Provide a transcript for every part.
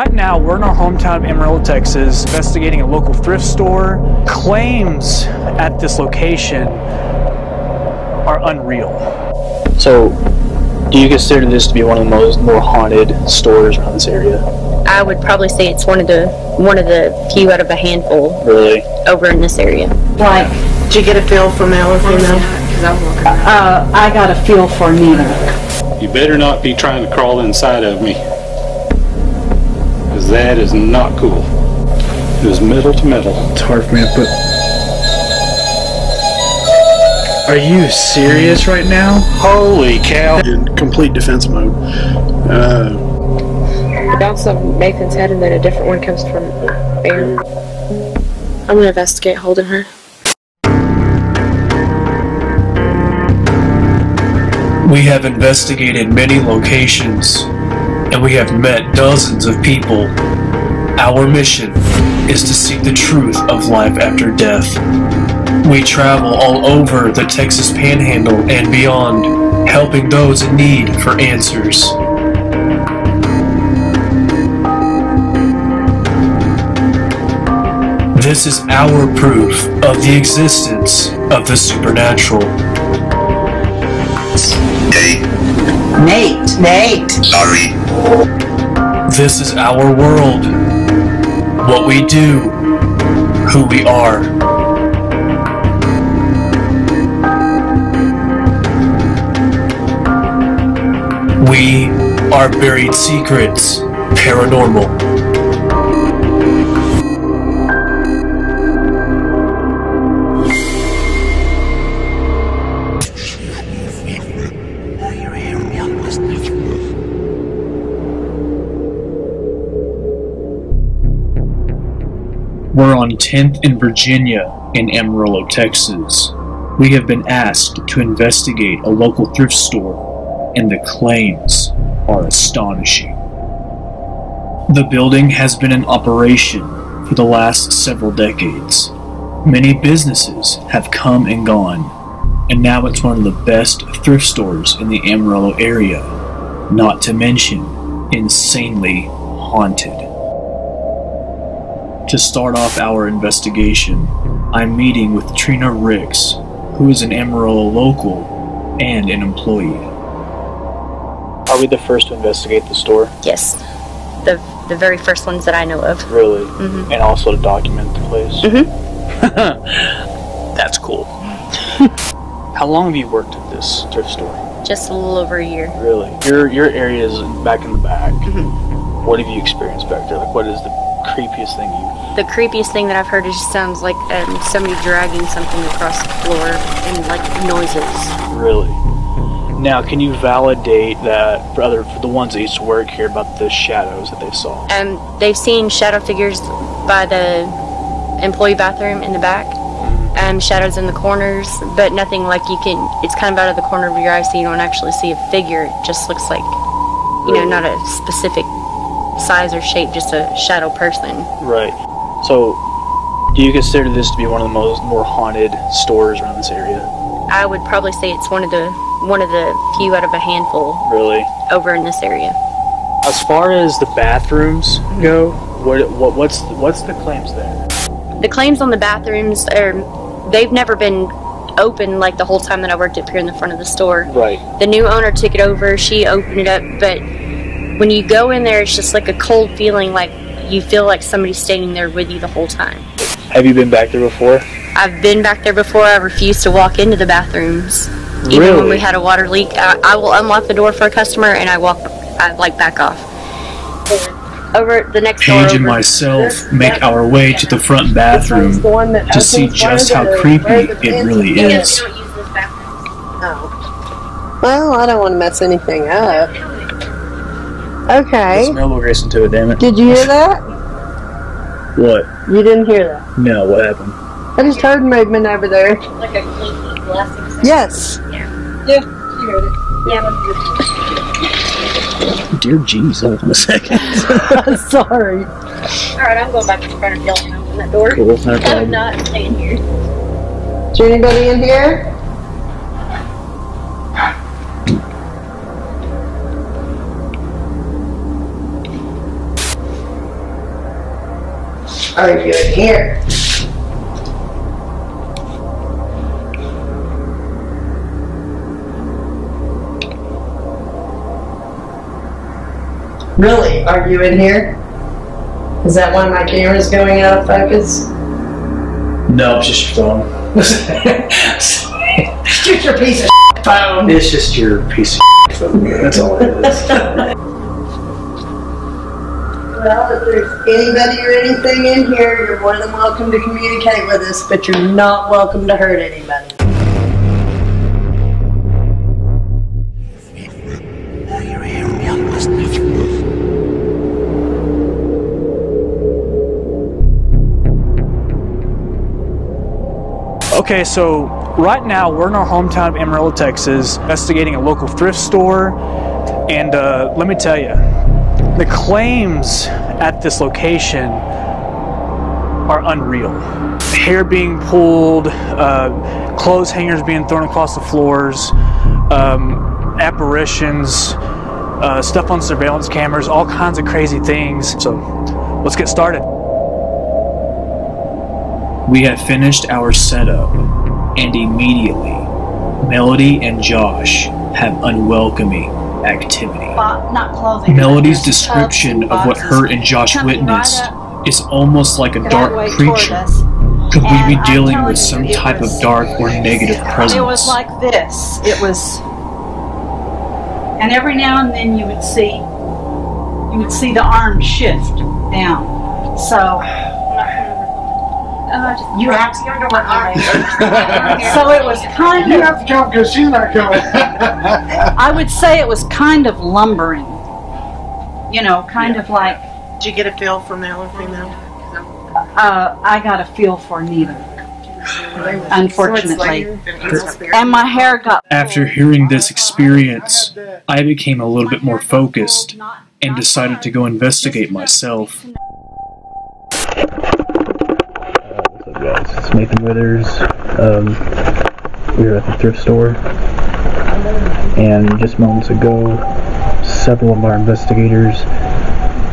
Right now, we're in our hometown of Amarillo, Texas, investigating a local thrift store. Claims at this location are unreal. So, do you consider this to be one of the most more haunted stores around this area? I would probably say it's one of the one of the few out of a handful Really? over in this area. Like, did you get a feel for male or female? Uh, I got a feel for neither. You better not be trying to crawl inside of me. Because that is not cool. It was metal to metal. It's hard for me to put. Are you serious right now? Holy cow! in complete defense mode. Uh, bounce off Nathan's head and then a different one comes from Aaron. I'm gonna investigate holding her. We have investigated many locations and we have met dozens of people. Our mission is to seek the truth of life after death. We travel all over the Texas Panhandle and beyond, helping those in need for answers. This is our proof of the existence of the supernatural. Nate. Nate. Sorry. This is our world. What we do, who we are. We are Buried Secrets Paranormal. We're on 10th in Virginia in Amarillo, Texas. We have been asked to investigate a local thrift store, and the claims are astonishing. The building has been in operation for the last several decades. Many businesses have come and gone, and now it's one of the best thrift stores in the Amarillo area, not to mention insanely haunted. To start off our investigation, I'm meeting with Trina Ricks, who is an Amarillo local and an employee. Are we the first to investigate the store? Yes, the the very first ones that I know of. Really? Mhm. And also to document the place? Mhm. That's cool. How long have you worked at this thrift store? Just a little over a year. Really? Your your area is back in the back. Mhm. What have you experienced back there? Like, what is the creepiest thing you? The creepiest thing that I've heard is just sounds like um, somebody dragging something across the floor and like noises. Really? Now, can you validate that for other for the ones that used to work here about the shadows that they saw? Um, they've seen shadow figures by the employee bathroom in the back, um, shadows in the corners, but nothing like you can. It's kind of out of the corner of your eye, so you don't actually see a figure. It just looks like, you know, not a specific size or shape, just a shadow person. Right. So, do you consider this to be one of the most more haunted stores around this area? I would probably say it's one of the one of the few out of a handful Really? over in this area. As far as the bathrooms mm-hmm. go, what, what what's what's the claims there? The claims on the bathrooms are they've never been open like the whole time that I worked up here in the front of the store. Right. The new owner took it over, she opened it up, but when you go in there it's just like a cold feeling like you feel like somebody's standing there with you the whole time. Have you been back there before? I've been back there before, I refuse to walk into the bathrooms. Even when we had a water leak, I, I will unlock the door for a customer and I walk I like back off. Over the next door Paige and over. myself make our way to the front bathroom to see just how creepy it really is. Oh. Well, I don't want to mess anything up. Okay. Smell will grace into it, damn it. Did you hear that? What? You didn't hear that. No, what happened? I just heard movement over there. Like a clinky glassing Yes. Yeah. Yeah, you heard it. Yeah. Dear jeez, hold on a second. Sorry. Alright, I'm going back to the front of yelling open that door. Cool, no I'm not staying here. Is there anybody in here? Oh, are you in here? Really, are you in here? Is that why my camera's going out of focus? No, it's just your phone. It's just your piece of phone. It's just your piece of phone. That's all it is. Well, if there's anybody or anything in here, you're more than welcome to communicate with us, but you're not welcome to hurt anybody. Okay, so right now we're in our hometown of Amarillo, Texas, investigating a local thrift store. And uh, let me tell you, the claims at this location are unreal. Hair being pulled, uh, clothes hangers being thrown across the floors, um, apparitions, uh, stuff on surveillance cameras, all kinds of crazy things. So let's get started. We have finished our setup, and immediately, Melody and Josh have unwelcoming activity. not clothing. Melody's description of what her and Josh witnessed is almost like a dark creature. Could we be dealing with some type of dark or negative presence? It was like this. It was, and every now and then you would see, you would see the arm shift down. So you have to go to my So it was kind of. to come because she's not coming. I would say it was kind of lumbering. You know, kind of like Did you get a feel for male or female? uh, I got a feel for neither. Unfortunately. And my hair got. After hearing this experience, I became a little bit more focused and decided to go investigate myself. Nathan Withers. Um, we were at the thrift store, and just moments ago, several of our investigators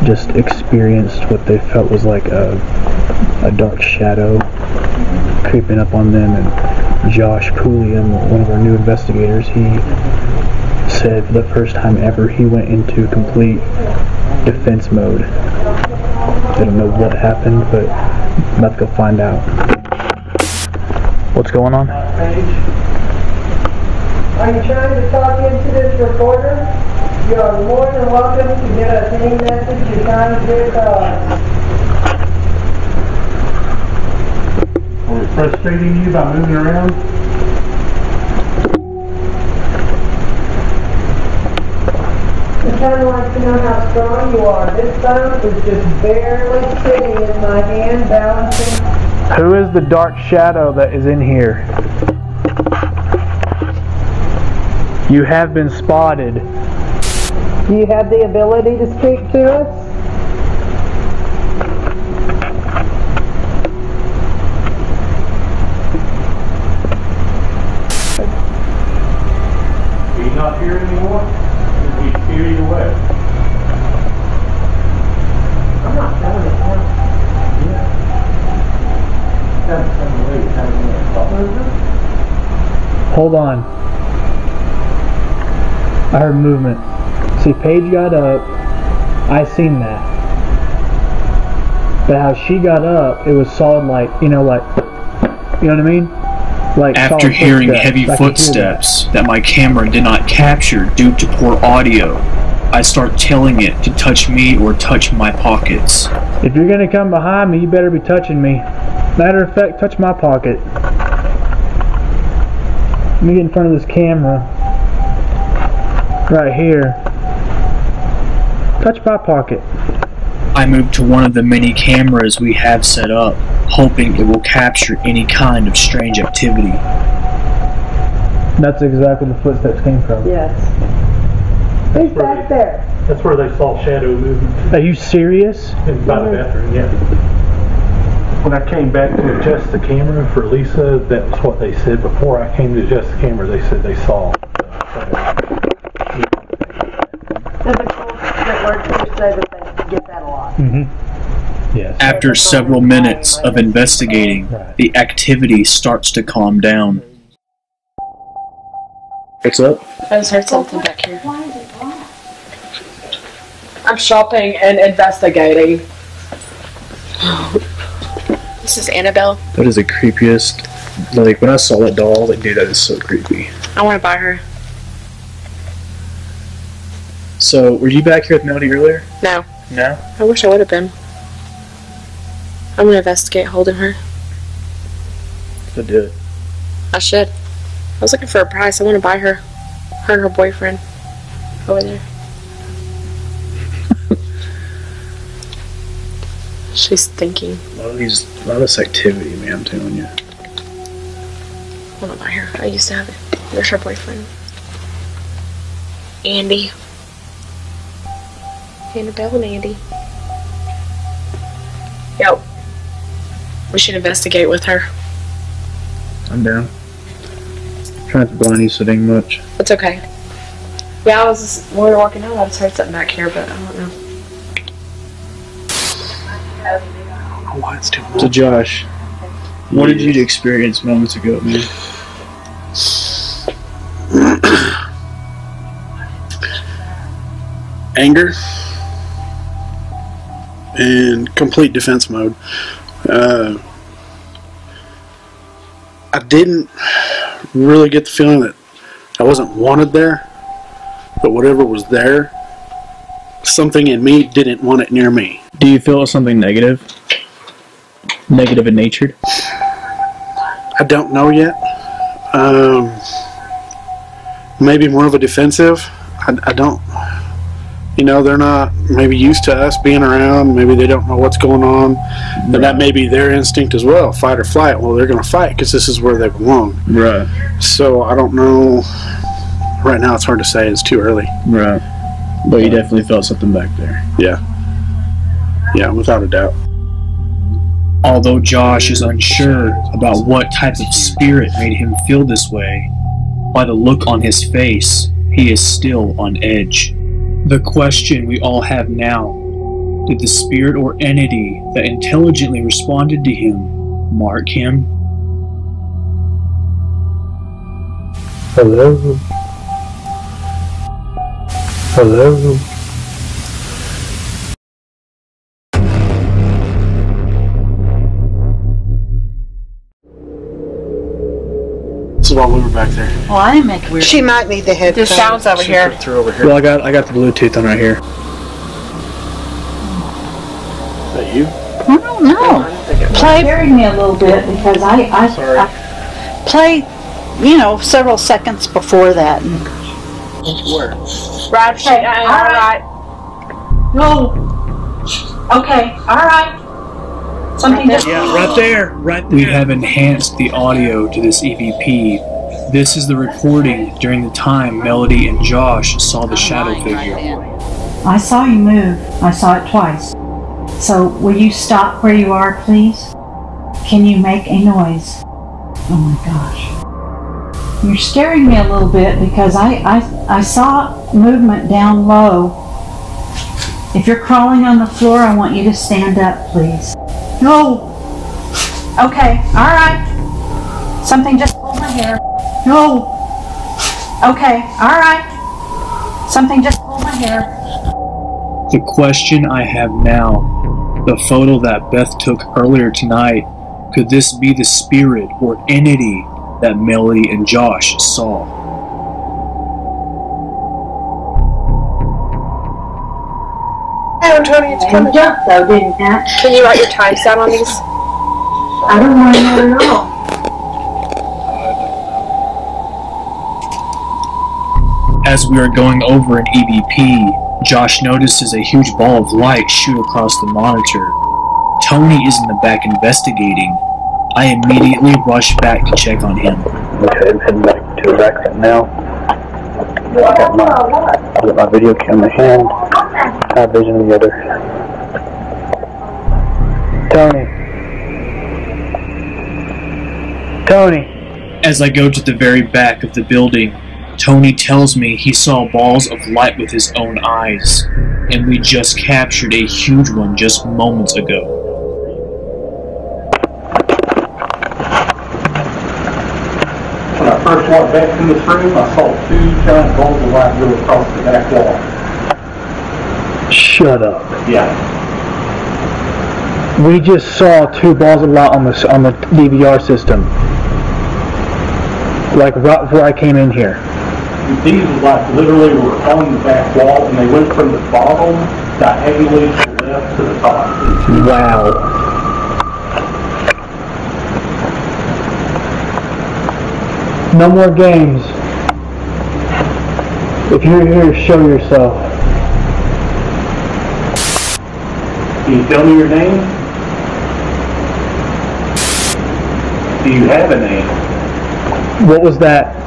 just experienced what they felt was like a, a dark shadow creeping up on them. And Josh Pulliam, one of our new investigators, he said for the first time ever he went into complete defense mode. I don't know what happened, but I'm about to go find out. What's going on? Are you trying to talk into this recorder? You are more than welcome to get a any message you're trying to get across. Are we frustrating you by moving around? I'd kind of like to know how strong you are. This phone is just barely sitting in my hand, balancing. Who is the dark shadow that is in here? You have been spotted. Do you have the ability to speak to us? Are you not here anymore? Did we steer you away? I'm not telling it now. Haven't come away, haven't been a thought Hold on. I heard movement. See, Paige got up. I seen that. But how she got up, it was solid, like you know, like you know what I mean? Like After hearing footsteps. heavy I hear that. footsteps that my camera did not capture due to poor audio, I start telling it to touch me or touch my pockets. If you're gonna come behind me, you better be touching me. Matter of fact, touch my pocket. Let me get in front of this camera. Right here. Touch my pocket. I move to one of the many cameras we have set up, hoping it will capture any kind of strange activity. That's exactly where the footsteps came from. Yes. Who's back there? That's where they saw shadow movement Are you serious? in by the mm-hmm. bathroom, yeah. When I came back to adjust the camera for Lisa, that was what they said. Before I came to adjust the camera, they said they saw. And the folks that work here say that they get that a lot. Mm-hmm. Yes. After several minutes of investigating, the activity starts to calm down. What's up? I just heard something back here. I'm shopping and investigating. This is Annabelle. That is the creepiest. Like when I saw that doll, like dude, that is so creepy. I want to buy her. So, were you back here with Melody earlier? No. No. I wish I would have been. I'm gonna investigate holding her. So do it. I should. I was looking for a price. I want to buy her. Her and her boyfriend. Over there. She's thinking. A lot of a lot of this activity, man. I'm telling you. I want to buy her. I used to have it. There's her boyfriend. Andy. Annabelle and Andy. Yo. We should investigate with her. I'm down. trying to blind you so dang much. It's okay. Yeah, I was just, when we were walking out, I just heard something back here, but I don't know. Why it's too So, Josh, what did you experience moments ago, man? anger and complete defense mode. Uh, I didn't really get the feeling that I wasn't wanted there, but whatever was there, something in me didn't want it near me. Do you feel something negative? Negative in nature? I don't know yet. Um, maybe more of a defensive. I, I don't. You know, they're not maybe used to us being around. Maybe they don't know what's going on. And that may be their instinct as well fight or flight. Well, they're going to fight because this is where they belong. Right. So I don't know. Right now, it's hard to say. It's too early. Right. But you definitely felt something back there. Yeah. Yeah, without a doubt. Although Josh is unsure about what type of spirit made him feel this way, by the look on his face, he is still on edge. The question we all have now did the spirit or entity that intelligently responded to him mark him? Hello? Hello? Well, I didn't make weird. She might need the headphones. There's sounds over here. Through over here. Well, I got I got the Bluetooth on right here. Is that you? I don't know. Play buried me a little bit because I, I, I played, you know, several seconds before that. And, Where? right, okay, all right. No. Okay, all right. Something just. Yeah, right there, right there. We have enhanced the audio to this EVP. This is the recording during the time Melody and Josh saw the shadow figure. I saw you move. I saw it twice. So will you stop where you are, please? Can you make a noise? Oh my gosh. You're scaring me a little bit because I, I, I saw movement down low. If you're crawling on the floor, I want you to stand up, please. No. Okay, all right. Something just my hair. No. Okay, all right. Something just pulled my hair. The question I have now the photo that Beth took earlier tonight could this be the spirit or entity that Melody and Josh saw? Hey, Tony, it's coming. jumped though, didn't that? Can you write your times down on these? I don't want to know at all. As we are going over an EVP, Josh notices a huge ball of light shoot across the monitor. Tony is in the back investigating. I immediately rush back to check on him. Okay, I'm heading back to the back right now. I got my, I got my video camera in hand, high vision in the other. Tony. Tony. As I go to the very back of the building, Tony tells me he saw balls of light with his own eyes, and we just captured a huge one just moments ago. When I first walked back in this room, I saw two giant balls of light go across the back wall. Shut up. Yeah. We just saw two balls of light on the on the DVR system, like right before I came in here. These like literally were on the back wall and they went from the bottom diagonally to the left to the top. Wow. No more games. If you're here, show yourself. Can you tell me your name? Do you have a name? What was that?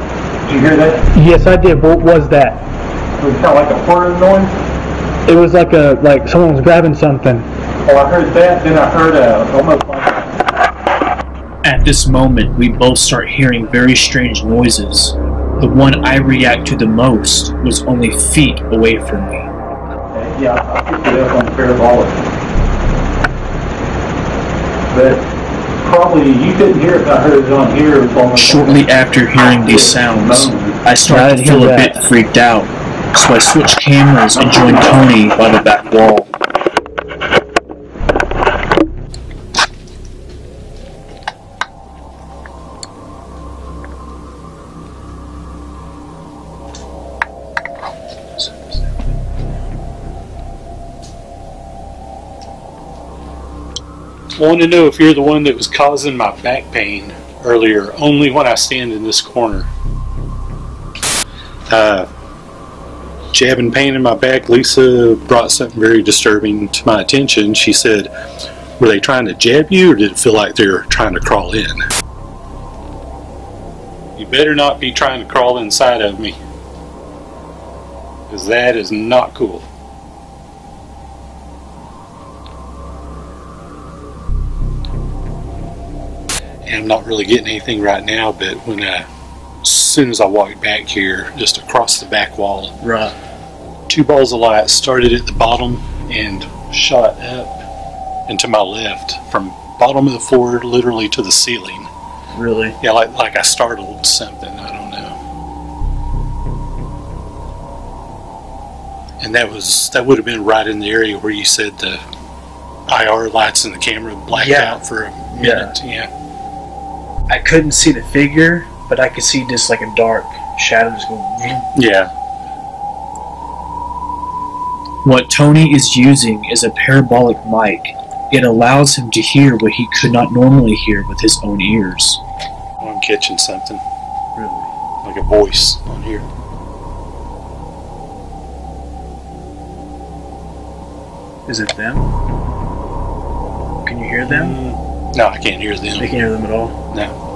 Did you hear that? Yes, I did. What was that? It was kind of like a whirring noise. It was like a like someone was grabbing something. Oh, I heard that. Then I heard a almost like At this moment, we both start hearing very strange noises. The one I react to the most was only feet away from me. yeah, I picked it up on the parabolic. But probably you couldn't hear it. but I heard it on here. It was almost Shortly after hearing these sounds, I start to feel a bit freaked out, so I switch cameras and join Tony by the back wall. Want to know if you're the one that was causing my back pain earlier, only when I stand in this corner. Uh, jabbing pain in my back, Lisa brought something very disturbing to my attention. She said, Were they trying to jab you, or did it feel like they were trying to crawl in? You better not be trying to crawl inside of me. Because that is not cool. And I'm not really getting anything right now, but when I, as soon as I walked back here, just across the back wall, right, two balls of light started at the bottom and shot up and to my left from bottom of the floor literally to the ceiling. Really? Yeah, like like I startled something. I don't know. And that was that would have been right in the area where you said the IR lights in the camera blacked Yeah. out for a Yeah. minute. yeah. I couldn't see the figure, but I could see just like a dark shadow just going. Yeah. What Tony is using is a parabolic mic. It allows him to hear what he could not normally hear with his own ears. I'm catching something. Really? Like a voice on here. Is it them? Can you hear them? Mm, no, I can't hear them. I can't hear them at all. No.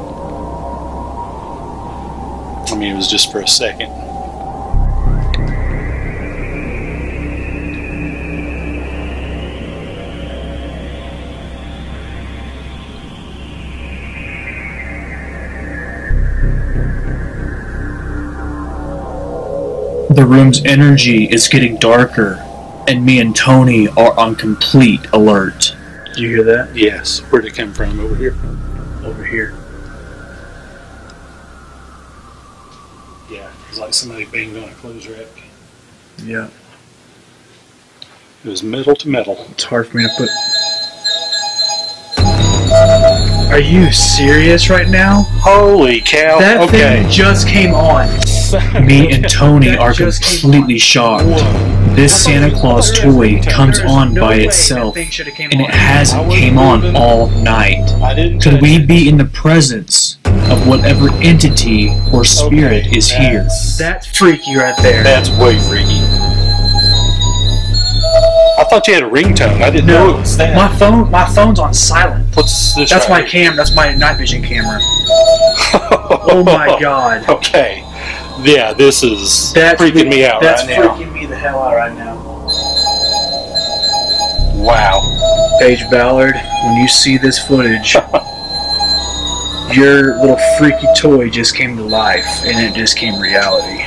I mean, it was just for a second. The room's energy is getting darker, and me and Tony are on complete alert. Do you hear that? Yes. Where'd it come from? Over here? Over here. Yeah. It's like somebody banged on a clothes rack. Yeah. It was metal to metal. It's hard for me to put. Are you serious right now? Holy cow. That okay. thing just came on. Me and Tony That are completely shocked. This Santa Claus toy comes on by itself, thing shoulda came and it hasn't came on all night. Could we be in the presence of whatever entity or spirit is here? that's- That's freaky right there. That's way freaky. I thought you had a ringtone. I didn't know it was that. My phone, my phone's on silent. What's this? That's my right camera. That's my night vision camera. Oh my god. Okay. Yeah, this is That's freaking me out That's right now. freaking me the hell out right now. Wow. Paige Ballard, when you see this footage, your little freaky toy just came to life, and it just came reality.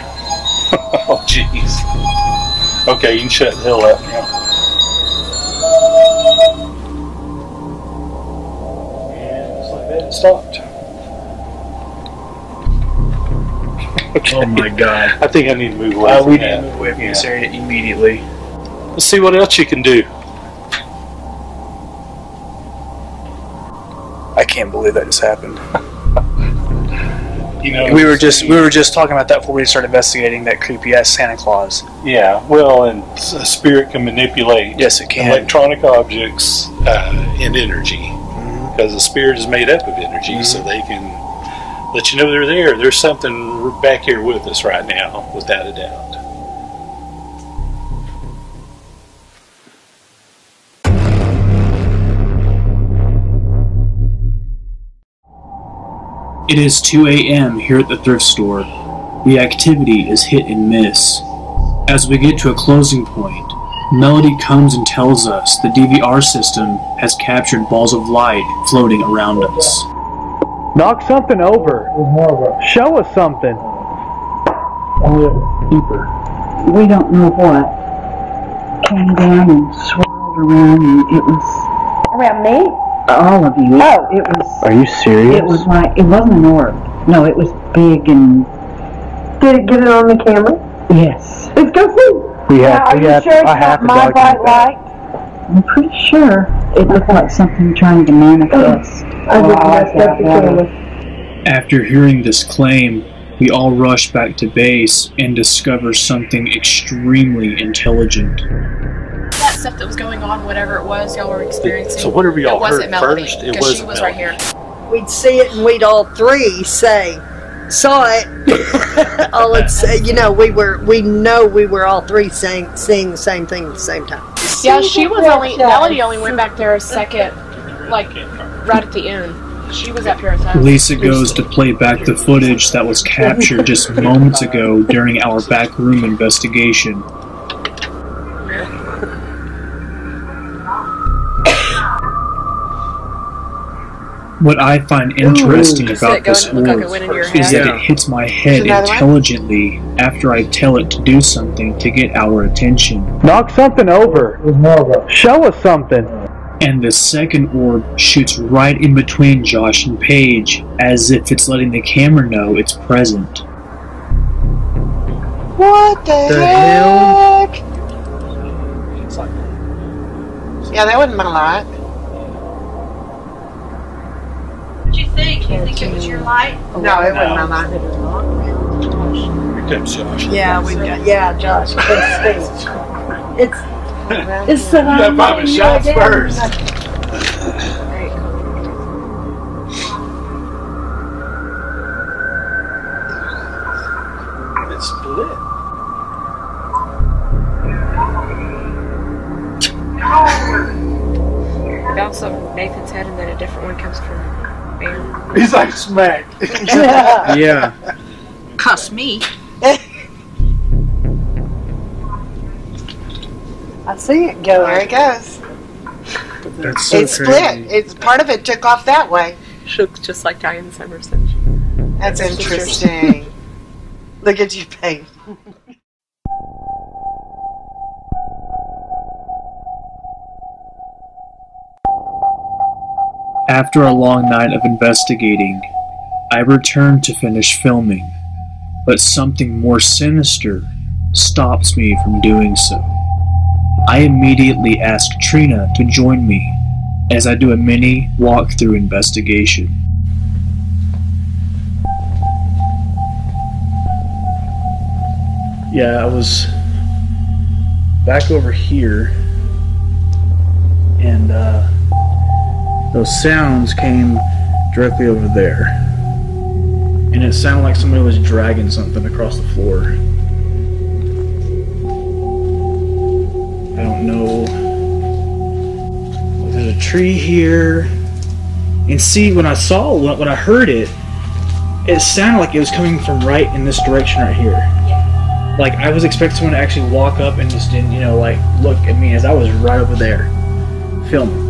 Oh, jeez. Okay, you can shut the hell up now. And just like that, it stopped. Oh my god. I think I need to move away. Uh, we need to move away from this area immediately. Let's see what else you can do. I can't believe that just happened. You know, we were just we were just talking about that before we started investigating that creepy ass Santa Claus. Yeah, well, and s- a spirit can manipulate Yes, it can. electronic objects uh, and energy because the spirit is made up of energy, so they can let you know they're there. There's something back here with us right now, without a doubt. It is 2 a.m. here at the thrift store. The activity is hit and miss. As we get to a closing point, Melody comes and tells us the DVR system has captured balls of light floating around us. Knock something over. Show us something. deeper. We don't know what came down and swirled around, and it was Around me? all of you. Oh. it was. Are you serious? It was like it wasn't an orb. No, it was big and Did it get it on the camera? yes. Let's go see. we Now, have, are we you have, sure it's I have not to my bright light? I'm pretty sure it looked like something trying to manifest. I just Oh, messed up the camera. After hearing this claim, we all rush back to base and discover something extremely intelligent. That stuff that was going on, whatever it was y'all were experiencing. So what have y'all it wasn't heard Melody, first? It because she wasn't was right here. we'd see it and we'd all three say saw it all at sa- you know we were we know we were all three saying seeing the same thing at the same time Yeah, she was only Melody only went back there a second, like right at the end. She was up here at that. Lisa goes to play back the footage that was captured just moments ago during our backroom investigation. What I find interesting Does it about this and look like orb went into your is head? that it hits my head Another one? intelligently after I tell it to do something to get our attention. Knock something over. Show us something. And the second orb shoots right in between Josh and Paige as if it's letting the camera know it's present. what the, The heck yeah that wasn't my light What do you think? You think it was your light? no it wasn't my light Here comes Josh. yeah we got yeah josh it's it's It's the You got five shots first. It's He's like smacked. Yeah. Cuss me. i see it go there it goes That's so it split it's part of it took off that way She looks just like Diane Summerson. that's interesting look at you Payne. After a long night of investigating, I return to finish filming, but something more sinister stops me from doing so. I immediately ask Trina to join me as I do a mini walkthrough investigation. Yeah, I was back over here, and uh, those sounds came directly over there. And it sounded like somebody was dragging something across the floor. I don't know. There's a tree here. And see, when I saw, when when I heard it, it sounded like it was coming from right in this direction right here like I was expecting someone to actually walk up and just didn't, you know, like look at me as I was right over there filming.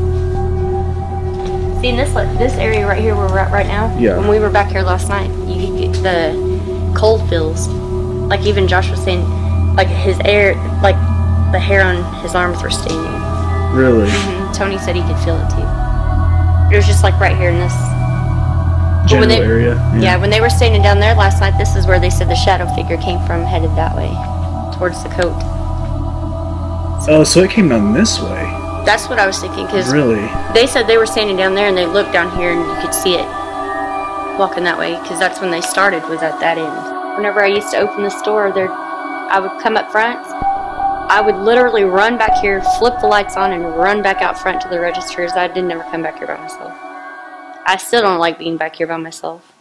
See, in this this area right here where we're at right now. Yeah. When we were back here last night, you could get the cold feels. Like even Josh was saying, like his air, like the hair on his arms were standing. Really? hmm Tony said he could feel it too. It was just like right here in this. general they- area. Yeah. when they were standing down there last night, this is where they said the shadow figure came from, headed that way, towards the coat. Oh, so it came down this way. That's what I was thinking, because Really? they said they were standing down there and they looked down here and you could see it walking that way, because that's when they started, was at that end. Whenever I used to open the store, there, I would come up front, I would literally run back here, flip the lights on, and run back out front to the registers. I did never come back here by myself. I still don't like being back here by myself.